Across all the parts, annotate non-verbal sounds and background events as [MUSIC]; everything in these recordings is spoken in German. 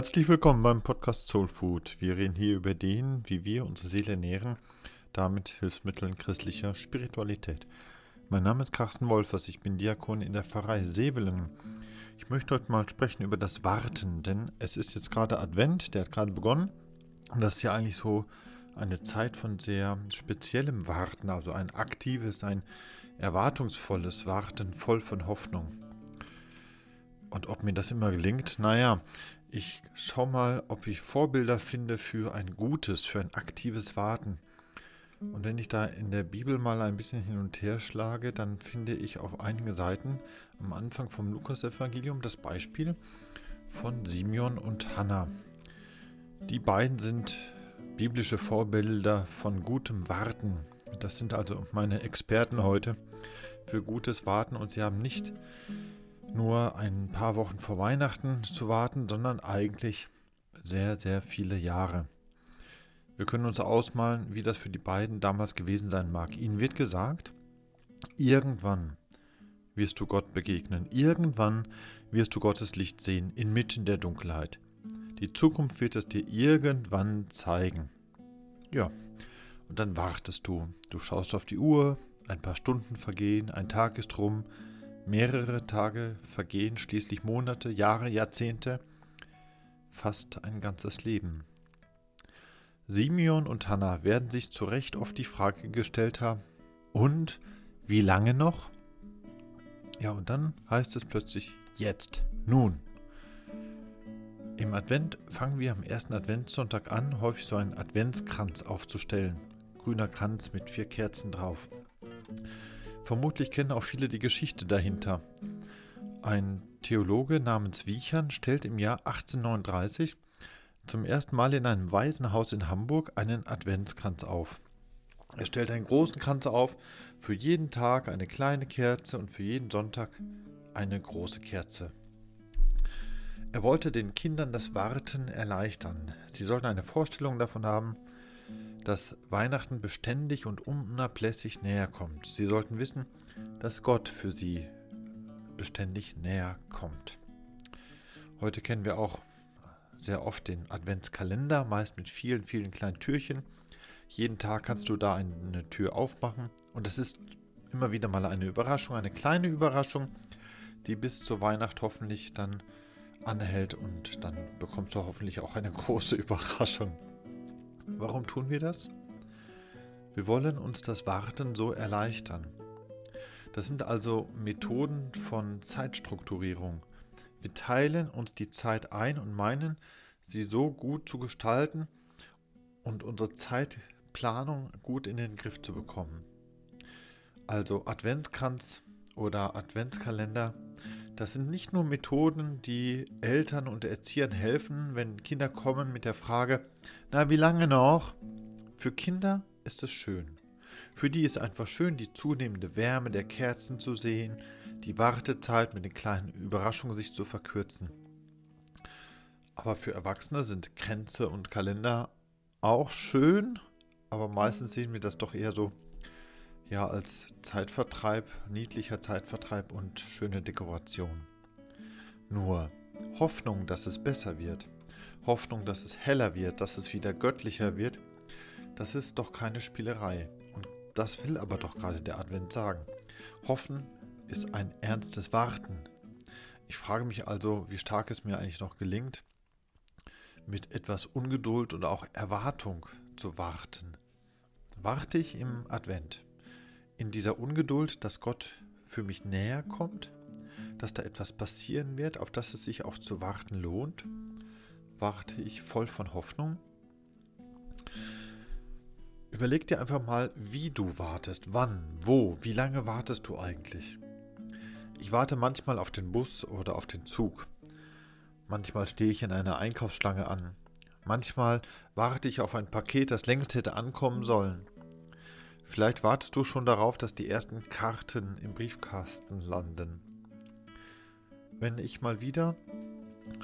Herzlich willkommen beim Podcast Soul Food. Wir reden hier über den, wie wir unsere Seele ernähren, damit Hilfsmitteln christlicher Spiritualität. Mein Name ist Carsten Wolfers, ich bin Diakon in der Pfarrei Sevelen. Ich möchte heute mal sprechen über das Warten, denn es ist jetzt gerade Advent, der hat gerade begonnen. Und das ist ja eigentlich so eine Zeit von sehr speziellem Warten, also ein aktives, ein erwartungsvolles Warten, voll von Hoffnung. Und ob mir das immer gelingt, naja, ich schaue mal, ob ich Vorbilder finde für ein gutes, für ein aktives Warten. Und wenn ich da in der Bibel mal ein bisschen hin und her schlage, dann finde ich auf einigen Seiten am Anfang vom Lukasevangelium das Beispiel von Simeon und Hannah. Die beiden sind biblische Vorbilder von gutem Warten. Das sind also meine Experten heute für gutes Warten und sie haben nicht nur ein paar Wochen vor Weihnachten zu warten, sondern eigentlich sehr, sehr viele Jahre. Wir können uns ausmalen, wie das für die beiden damals gewesen sein mag. Ihnen wird gesagt, irgendwann wirst du Gott begegnen, irgendwann wirst du Gottes Licht sehen, inmitten der Dunkelheit. Die Zukunft wird es dir irgendwann zeigen. Ja, und dann wartest du. Du schaust auf die Uhr, ein paar Stunden vergehen, ein Tag ist rum, Mehrere Tage vergehen, schließlich Monate, Jahre, Jahrzehnte, fast ein ganzes Leben. Simeon und Hannah werden sich zu Recht oft die Frage gestellt haben, und wie lange noch? Ja, und dann heißt es plötzlich jetzt, nun. Im Advent fangen wir am ersten Adventssonntag an, häufig so einen Adventskranz aufzustellen. Grüner Kranz mit vier Kerzen drauf. Vermutlich kennen auch viele die Geschichte dahinter. Ein Theologe namens Wiechern stellt im Jahr 1839 zum ersten Mal in einem Waisenhaus in Hamburg einen Adventskranz auf. Er stellt einen großen Kranz auf, für jeden Tag eine kleine Kerze und für jeden Sonntag eine große Kerze. Er wollte den Kindern das Warten erleichtern. Sie sollten eine Vorstellung davon haben, dass Weihnachten beständig und unablässig näher kommt. Sie sollten wissen, dass Gott für sie beständig näher kommt. Heute kennen wir auch sehr oft den Adventskalender, meist mit vielen, vielen kleinen Türchen. Jeden Tag kannst du da eine Tür aufmachen und es ist immer wieder mal eine Überraschung, eine kleine Überraschung, die bis zur Weihnacht hoffentlich dann anhält und dann bekommst du hoffentlich auch eine [LAUGHS] große Überraschung. Warum tun wir das? Wir wollen uns das Warten so erleichtern. Das sind also Methoden von Zeitstrukturierung. Wir teilen uns die Zeit ein und meinen, sie so gut zu gestalten und unsere Zeitplanung gut in den Griff zu bekommen. Also Adventskranz oder Adventskalender, das sind nicht nur Methoden, die Eltern und Erziehern helfen, wenn Kinder kommen mit der Frage, na, wie lange noch? Für Kinder ist es schön. Für die ist einfach schön, die zunehmende Wärme der Kerzen zu sehen, die Wartezeit mit den kleinen Überraschungen sich zu verkürzen. Aber für Erwachsene sind Grenze und Kalender auch schön, aber meistens sehen wir das doch eher so ja als Zeitvertreib, niedlicher Zeitvertreib und schöne Dekoration. Nur Hoffnung, dass es besser wird, Hoffnung, dass es heller wird, dass es wieder göttlicher wird, das ist doch keine Spielerei. Und das will aber doch gerade der Advent sagen. Hoffen ist ein ernstes Warten. Ich frage mich also, wie stark es mir eigentlich noch gelingt, mit etwas Ungeduld und auch Erwartung zu warten. Warte ich im Advent? In dieser Ungeduld, dass Gott für mich näher kommt, dass da etwas passieren wird, auf das es sich auch zu warten lohnt, warte ich voll von Hoffnung. Überleg dir einfach mal, wie du wartest, wann, wo, wie lange wartest du eigentlich? Ich warte manchmal auf den Bus oder auf den Zug. Manchmal stehe ich in einer Einkaufsschlange an. Manchmal warte ich auf ein Paket, das längst hätte ankommen sollen. Vielleicht wartest du schon darauf, dass die ersten Karten im Briefkasten landen. Wenn ich mal wieder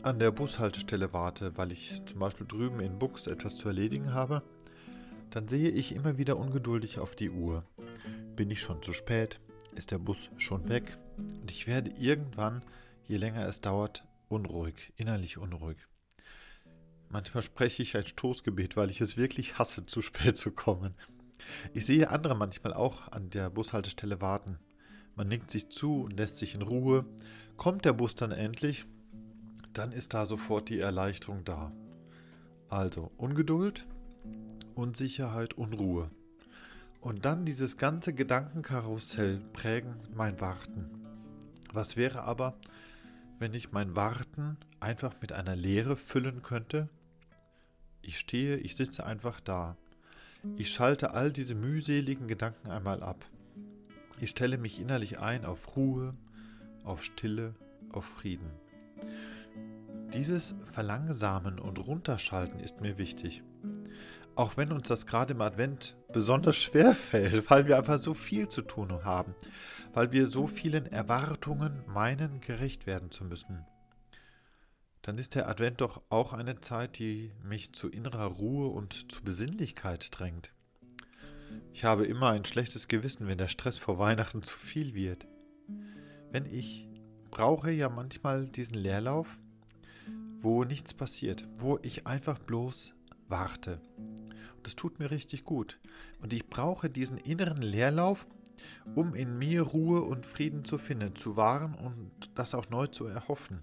an der Bushaltestelle warte, weil ich zum Beispiel drüben in Bux etwas zu erledigen habe, dann sehe ich immer wieder ungeduldig auf die Uhr. Bin ich schon zu spät? Ist der Bus schon weg? Und ich werde irgendwann, je länger es dauert, unruhig, innerlich unruhig. Manchmal spreche ich ein Stoßgebet, weil ich es wirklich hasse, zu spät zu kommen. Ich sehe andere manchmal auch an der Bushaltestelle warten. Man nickt sich zu und lässt sich in Ruhe. Kommt der Bus dann endlich, dann ist da sofort die Erleichterung da. Also Ungeduld, Unsicherheit, Unruhe. Und dann dieses ganze Gedankenkarussell prägen mein Warten. Was wäre aber, wenn ich mein Warten einfach mit einer Leere füllen könnte? Ich stehe, ich sitze einfach da. Ich schalte all diese mühseligen Gedanken einmal ab. Ich stelle mich innerlich ein auf Ruhe, auf Stille, auf Frieden. Dieses Verlangsamen und Runterschalten ist mir wichtig. Auch wenn uns das gerade im Advent besonders schwer [LAUGHS] fällt, weil wir einfach so viel zu tun haben, weil wir so vielen Erwartungen meinen, gerecht werden zu müssen. Dann ist der Advent doch auch eine Zeit, die mich zu innerer Ruhe und zu Besinnlichkeit drängt. Ich habe immer ein schlechtes Gewissen, wenn der Stress vor Weihnachten zu viel wird. Wenn ich brauche ja manchmal diesen Leerlauf, wo nichts passiert, wo ich einfach bloß warte. Und das tut mir richtig gut. Und ich brauche diesen inneren Leerlauf, um in mir Ruhe und Frieden zu finden, zu wahren und das auch neu zu erhoffen.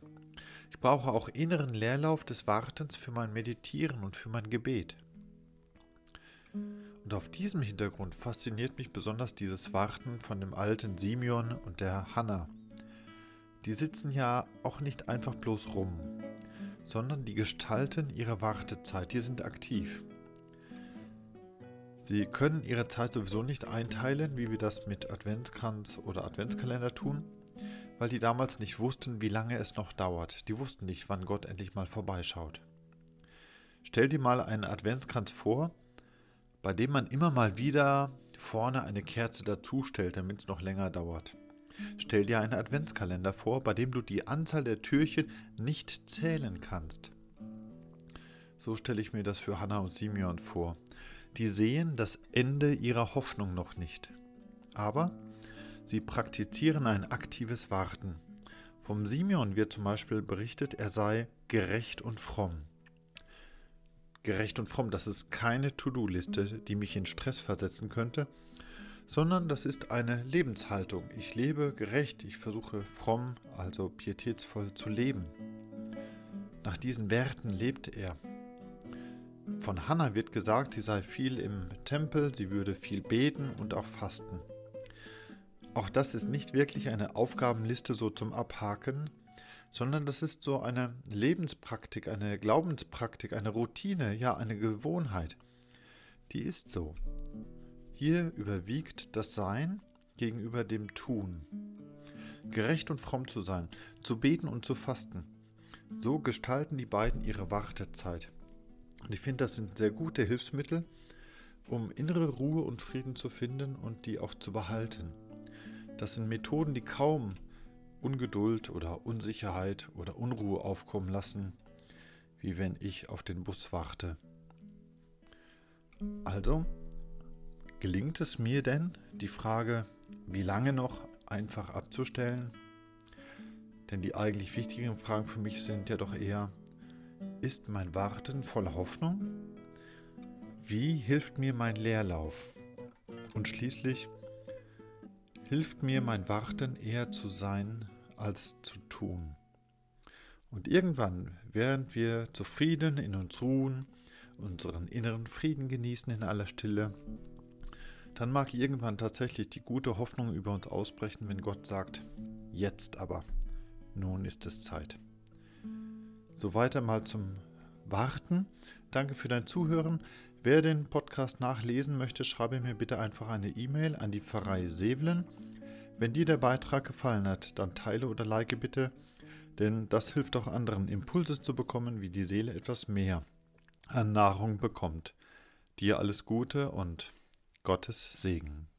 Ich brauche auch inneren Leerlauf des Wartens für mein Meditieren und für mein Gebet. Und auf diesem Hintergrund fasziniert mich besonders dieses Warten von dem alten Simeon und der Hanna. Die sitzen ja auch nicht einfach bloß rum sondern die gestalten ihre Wartezeit, die sind aktiv. Sie können ihre Zeit sowieso nicht einteilen, wie wir das mit Adventskranz oder Adventskalender tun, weil die damals nicht wussten, wie lange es noch dauert. Die wussten nicht, wann Gott endlich mal vorbeischaut. Stell dir mal einen Adventskranz vor, bei dem man immer mal wieder vorne eine Kerze dazustellt, damit es noch länger dauert. Stell dir einen Adventskalender vor, bei dem du die Anzahl der Türchen nicht zählen kannst. So stelle ich mir das für Hannah und Simeon vor. Die sehen das Ende ihrer Hoffnung noch nicht. Aber sie praktizieren ein aktives Warten. Vom Simeon wird zum Beispiel berichtet, er sei gerecht und fromm. Gerecht und fromm, das ist keine To-Do-Liste, die mich in Stress versetzen könnte, sondern das ist eine Lebenshaltung. Ich lebe gerecht, ich versuche fromm, also pietätsvoll zu leben. Nach diesen Werten lebt er. Von Hannah wird gesagt, sie sei viel im Tempel, sie würde viel beten und auch fasten. Auch das ist nicht wirklich eine Aufgabenliste so zum Abhaken, sondern das ist so eine Lebenspraktik, eine Glaubenspraktik, eine Routine, ja eine Gewohnheit. Die ist so. Hier überwiegt das Sein gegenüber dem Tun. Gerecht und fromm zu sein, zu beten und zu fasten. So gestalten die beiden ihre Wartezeit. Und ich finde, das sind sehr gute Hilfsmittel, um innere Ruhe und Frieden zu finden und die auch zu behalten. Das sind Methoden, die kaum Ungeduld oder Unsicherheit oder Unruhe aufkommen lassen, wie wenn ich auf den Bus warte. Also, Gelingt es mir denn, die Frage, wie lange noch, einfach abzustellen? Denn die eigentlich wichtigen Fragen für mich sind ja doch eher, ist mein Warten voller Hoffnung? Wie hilft mir mein Leerlauf? Und schließlich, hilft mir mein Warten eher zu sein als zu tun? Und irgendwann, während wir zufrieden in uns ruhen, unseren inneren Frieden genießen in aller Stille, dann mag irgendwann tatsächlich die gute Hoffnung über uns ausbrechen, wenn Gott sagt, jetzt aber, nun ist es Zeit. So weiter mal zum Warten. Danke für dein Zuhören. Wer den Podcast nachlesen möchte, schreibe mir bitte einfach eine E-Mail an die Pfarrei Sevelen. Wenn dir der Beitrag gefallen hat, dann teile oder like bitte, denn das hilft auch anderen, Impulse zu bekommen, wie die Seele etwas mehr an Nahrung bekommt. Dir alles Gute und Gottes Segen.